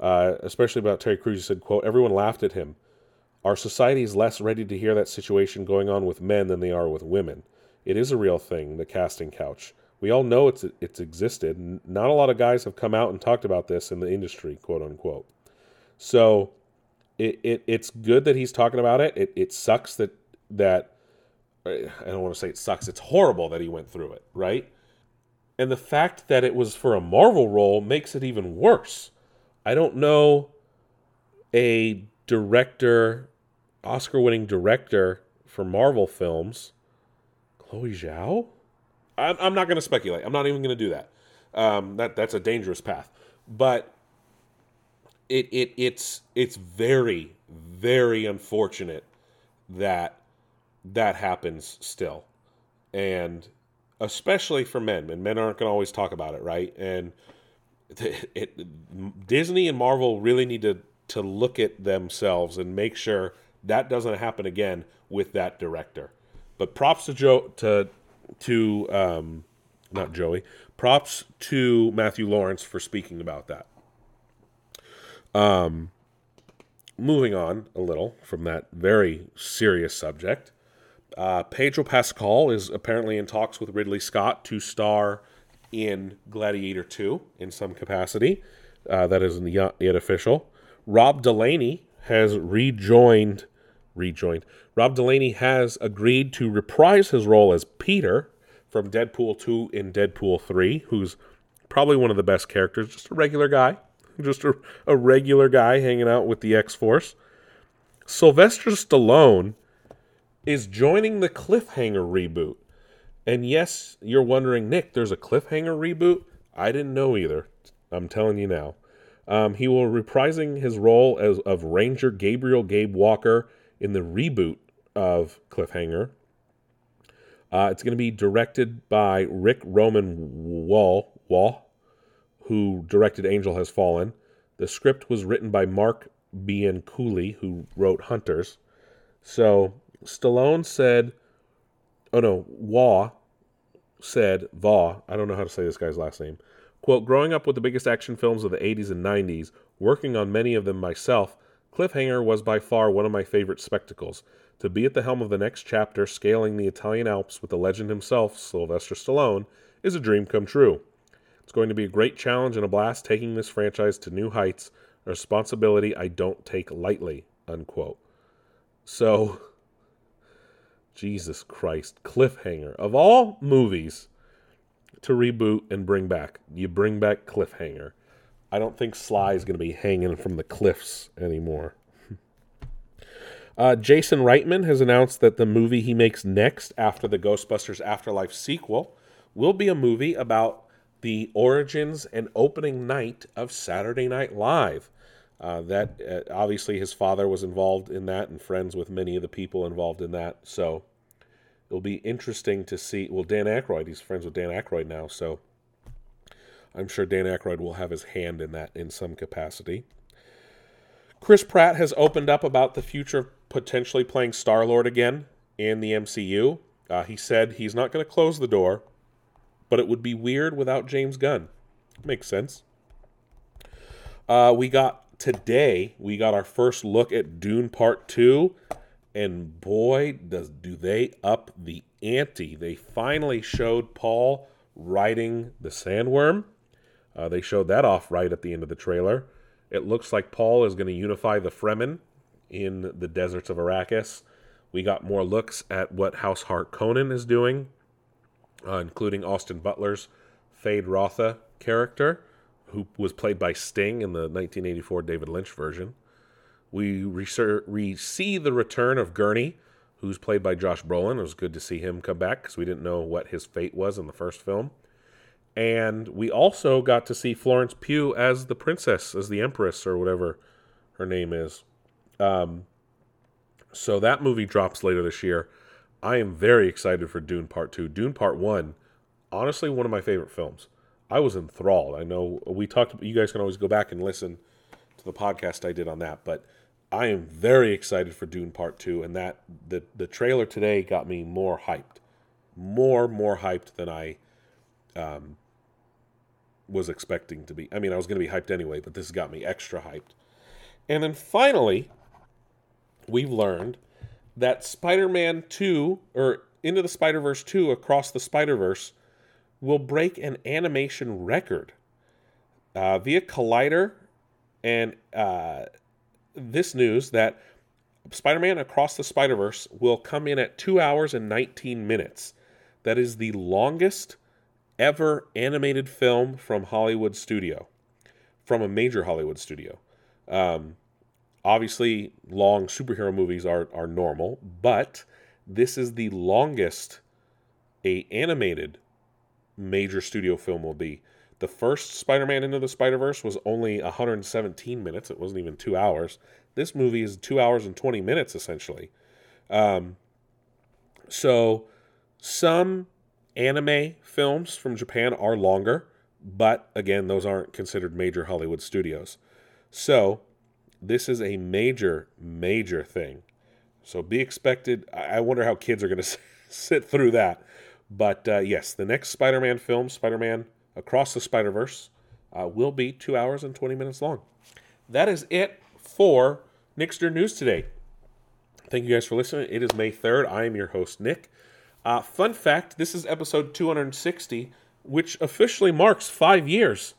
Uh, especially about Terry Crews, he said, "quote Everyone laughed at him. Our society is less ready to hear that situation going on with men than they are with women. It is a real thing, the casting couch. We all know it's it's existed. Not a lot of guys have come out and talked about this in the industry, quote unquote. So, it, it it's good that he's talking about it. It it sucks that that I don't want to say it sucks. It's horrible that he went through it, right? And the fact that it was for a Marvel role makes it even worse. I don't know a director, Oscar winning director for Marvel films. Chloe Zhao? I'm, I'm not going to speculate. I'm not even going to do that. Um, that that's a dangerous path. But it, it it's it's very very unfortunate that that happens still, and especially for men. And men aren't going to always talk about it, right? And it, it, Disney and Marvel really need to to look at themselves and make sure that doesn't happen again with that director. But props to Joe to to um, not Joey. Props to Matthew Lawrence for speaking about that. Um, moving on a little from that very serious subject. Uh, Pedro Pascal is apparently in talks with Ridley Scott to star in Gladiator 2 in some capacity. Uh, that isn't yet, yet official. Rob Delaney has rejoined. Rejoined. Rob Delaney has agreed to reprise his role as Peter from Deadpool 2 in Deadpool 3, who's probably one of the best characters, just a regular guy, just a, a regular guy hanging out with the X Force. Sylvester Stallone is joining the Cliffhanger reboot. And yes, you're wondering, Nick, there's a Cliffhanger reboot? I didn't know either. I'm telling you now. Um, he will reprising his role as of Ranger Gabriel Gabe Walker in the reboot of Cliffhanger. Uh, it's going to be directed by Rick Roman Wall, Wall, who directed Angel Has Fallen. The script was written by Mark Bianculli, who wrote Hunters. So Stallone said, oh no, Waugh said, Vaugh, I don't know how to say this guy's last name, quote, growing up with the biggest action films of the 80s and 90s, working on many of them myself, Cliffhanger was by far one of my favorite spectacles. To be at the helm of the next chapter, scaling the Italian Alps with the legend himself, Sylvester Stallone, is a dream come true. It's going to be a great challenge and a blast taking this franchise to new heights, a responsibility I don't take lightly, unquote. So, Jesus Christ, Cliffhanger. Of all movies to reboot and bring back, you bring back Cliffhanger. I don't think Sly is going to be hanging from the cliffs anymore. uh, Jason Reitman has announced that the movie he makes next after the Ghostbusters Afterlife sequel will be a movie about the origins and opening night of Saturday Night Live. Uh, that uh, obviously his father was involved in that and friends with many of the people involved in that. So it'll be interesting to see. Well, Dan Aykroyd, he's friends with Dan Aykroyd now, so I'm sure Dan Aykroyd will have his hand in that in some capacity. Chris Pratt has opened up about the future of potentially playing Star Lord again in the MCU. Uh, he said he's not going to close the door, but it would be weird without James Gunn. Makes sense. Uh, we got today, we got our first look at Dune Part 2, and boy, does do they up the ante. They finally showed Paul riding the sandworm. Uh, they showed that off right at the end of the trailer. It looks like Paul is going to unify the Fremen in the deserts of Arrakis. We got more looks at what House Harkonnen is doing, uh, including Austin Butler's Feyd-Rautha character who was played by Sting in the 1984 David Lynch version. We, we see the return of Gurney, who's played by Josh Brolin. It was good to see him come back because we didn't know what his fate was in the first film. And we also got to see Florence Pugh as the princess, as the empress, or whatever her name is. Um, so that movie drops later this year. I am very excited for Dune Part 2. Dune Part 1, honestly, one of my favorite films. I was enthralled. I know we talked, you guys can always go back and listen to the podcast I did on that, but I am very excited for Dune Part 2, and that the, the trailer today got me more hyped. More, more hyped than I um, was expecting to be. I mean, I was going to be hyped anyway, but this got me extra hyped. And then finally, we've learned that Spider Man 2, or Into the Spider Verse 2, Across the Spider Verse, will break an animation record uh, via Collider and uh, this news that Spider Man Across the Spider Verse will come in at 2 hours and 19 minutes. That is the longest ever animated film from Hollywood studio, from a major Hollywood studio. Um, obviously, long superhero movies are are normal, but this is the longest a animated major studio film will be. The first Spider-Man Into the Spider-Verse was only 117 minutes. It wasn't even two hours. This movie is two hours and 20 minutes essentially. Um, so some anime films from Japan are longer, but again, those aren't considered major Hollywood studios. So, this is a major, major thing. So, be expected. I wonder how kids are going to sit through that. But uh, yes, the next Spider Man film, Spider Man Across the Spider Verse, uh, will be two hours and 20 minutes long. That is it for Nick's Nerd News today. Thank you guys for listening. It is May 3rd. I am your host, Nick. Uh, fun fact this is episode 260, which officially marks five years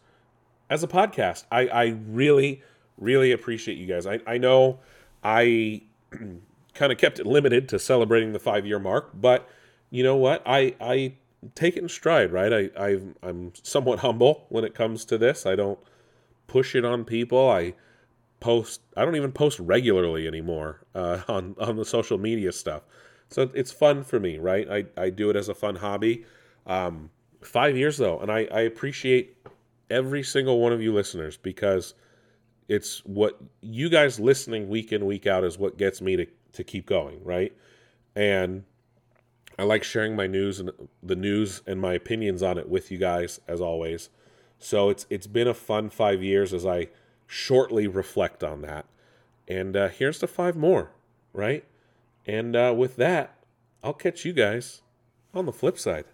as a podcast. I, I really, really appreciate you guys. I, I know I kind of kept it limited to celebrating the five year mark, but you know what? I, I take it in stride, right? I, I, I'm somewhat humble when it comes to this. I don't push it on people. I post, I don't even post regularly anymore uh, on, on the social media stuff. So it's fun for me, right? I, I do it as a fun hobby. Um, five years though, and I, I appreciate every single one of you listeners because it's what you guys listening week in week out is what gets me to to keep going, right? And I like sharing my news and the news and my opinions on it with you guys as always. So it's it's been a fun five years as I shortly reflect on that. And uh, here's to five more, right? And uh, with that, I'll catch you guys on the flip side.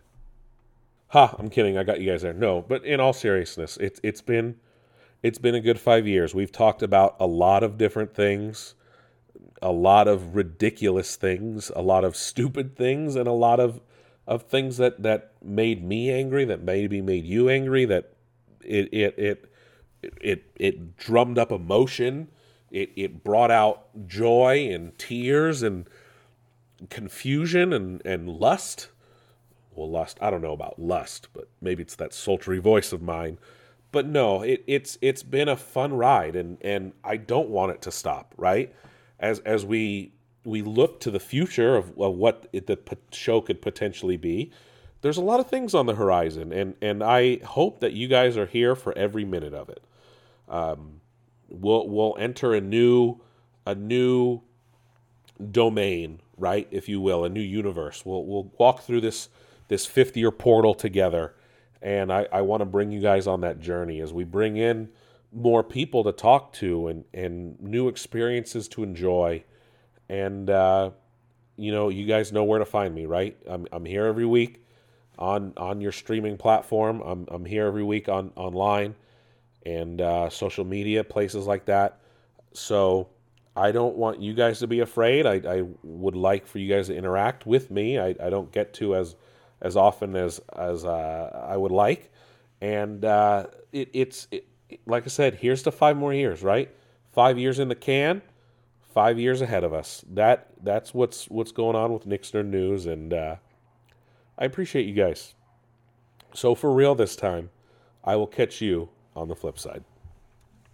Ha, I'm kidding. I got you guys there. No, but in all seriousness, it's it's been it's been a good 5 years. We've talked about a lot of different things, a lot of ridiculous things, a lot of stupid things and a lot of of things that that made me angry, that maybe made you angry, that it it it it, it drummed up emotion. It it brought out joy and tears and confusion and, and lust. Well, lust, I don't know about lust, but maybe it's that sultry voice of mine. But no, it, it's it's been a fun ride and, and I don't want it to stop, right? As as we we look to the future of, of what it, the show could potentially be, there's a lot of things on the horizon, and and I hope that you guys are here for every minute of it. Um, we'll we'll enter a new a new domain right, if you will, a new universe. We'll we'll walk through this this fifth year portal together, and I, I want to bring you guys on that journey as we bring in more people to talk to and and new experiences to enjoy, and uh, you know you guys know where to find me, right? I'm I'm here every week on on your streaming platform. I'm I'm here every week on online and uh, social media places like that. So I don't want you guys to be afraid. I, I would like for you guys to interact with me. I, I don't get to as as often as as uh, I would like, and uh, it, it's it, like I said. Here's to five more years, right? Five years in the can, five years ahead of us. That that's what's what's going on with Nick's Nerd News, and uh, I appreciate you guys. So for real this time, I will catch you on the flip side.